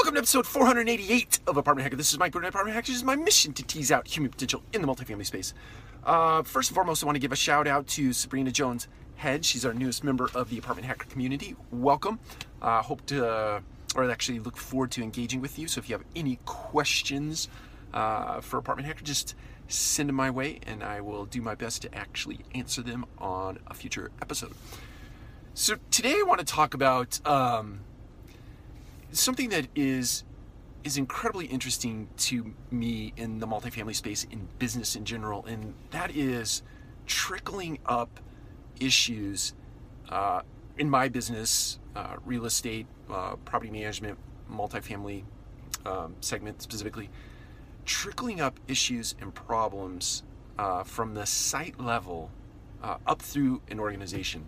Welcome to episode 488 of Apartment Hacker. This is Mike Burnett, Apartment Hacker. This is my mission to tease out human potential in the multifamily space. Uh, first and foremost, I want to give a shout out to Sabrina Jones Head. She's our newest member of the Apartment Hacker community. Welcome. Uh, hope to, uh, or actually look forward to engaging with you. So if you have any questions uh, for Apartment Hacker, just send them my way and I will do my best to actually answer them on a future episode. So today I want to talk about. Um, something that is is incredibly interesting to me in the multifamily space in business in general, and that is trickling up issues uh, in my business, uh, real estate, uh, property management, multifamily um, segment specifically, trickling up issues and problems uh, from the site level uh, up through an organization.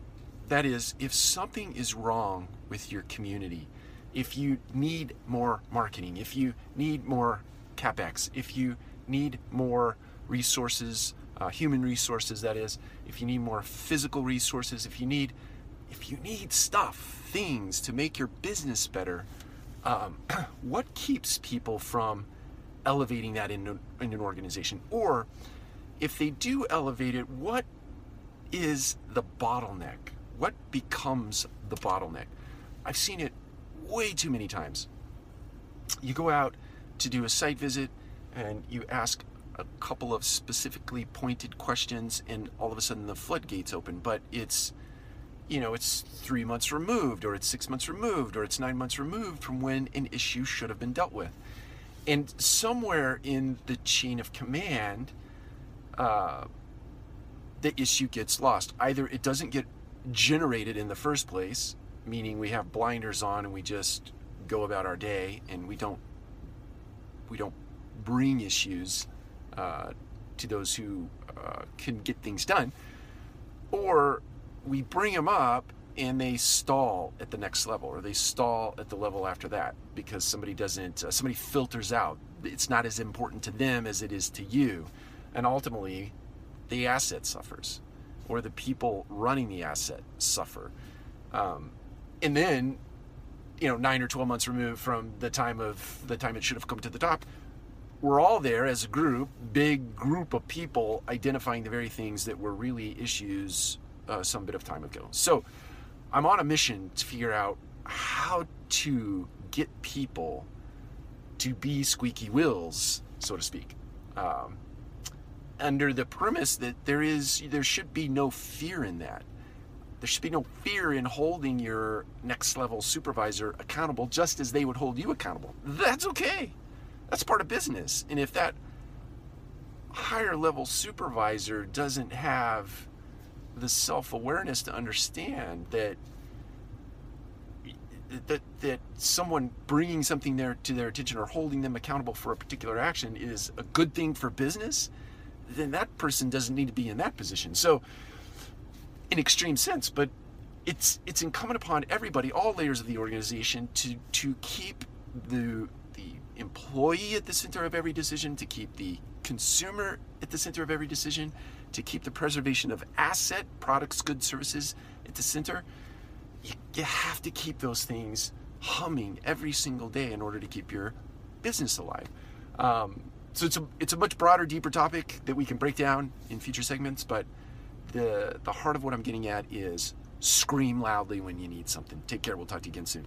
That is, if something is wrong with your community, if you need more marketing, if you need more capex, if you need more resources, uh, human resources, that is, if you need more physical resources, if you need, if you need stuff, things to make your business better, um, what keeps people from elevating that in, in an organization? Or if they do elevate it, what is the bottleneck? What becomes the bottleneck? I've seen it way too many times. You go out to do a site visit and you ask a couple of specifically pointed questions and all of a sudden the floodgates open. But it's you know it's three months removed or it's six months removed or it's nine months removed from when an issue should have been dealt with. And somewhere in the chain of command uh, the issue gets lost. Either it doesn't get generated in the first place meaning we have blinders on and we just go about our day and we don't we don't bring issues uh, to those who uh, can get things done. Or we bring them up and they stall at the next level or they stall at the level after that because somebody doesn't uh, somebody filters out. It's not as important to them as it is to you. And ultimately the asset suffers or the people running the asset suffer. Um, and then you know nine or 12 months removed from the time of the time it should have come to the top we're all there as a group big group of people identifying the very things that were really issues uh, some bit of time ago. So i'm on a mission to figure out how to get people to be squeaky wheels so to speak. Um, under the premise that there is there should be no fear in that there should be no fear in holding your next level supervisor accountable just as they would hold you accountable. That's okay. That's part of business. And if that higher level supervisor doesn't have the self awareness to understand that that that someone bringing something there to their attention or holding them accountable for a particular action is a good thing for business, then that person doesn't need to be in that position. So in extreme sense, but it's it's incumbent upon everybody, all layers of the organization, to to keep the the employee at the center of every decision, to keep the consumer at the center of every decision, to keep the preservation of asset, products, goods, services at the center. You, you have to keep those things humming every single day in order to keep your business alive. Um, so it's a it's a much broader, deeper topic that we can break down in future segments, but the the heart of what I'm getting at is scream loudly when you need something. Take care. We'll talk to you again soon.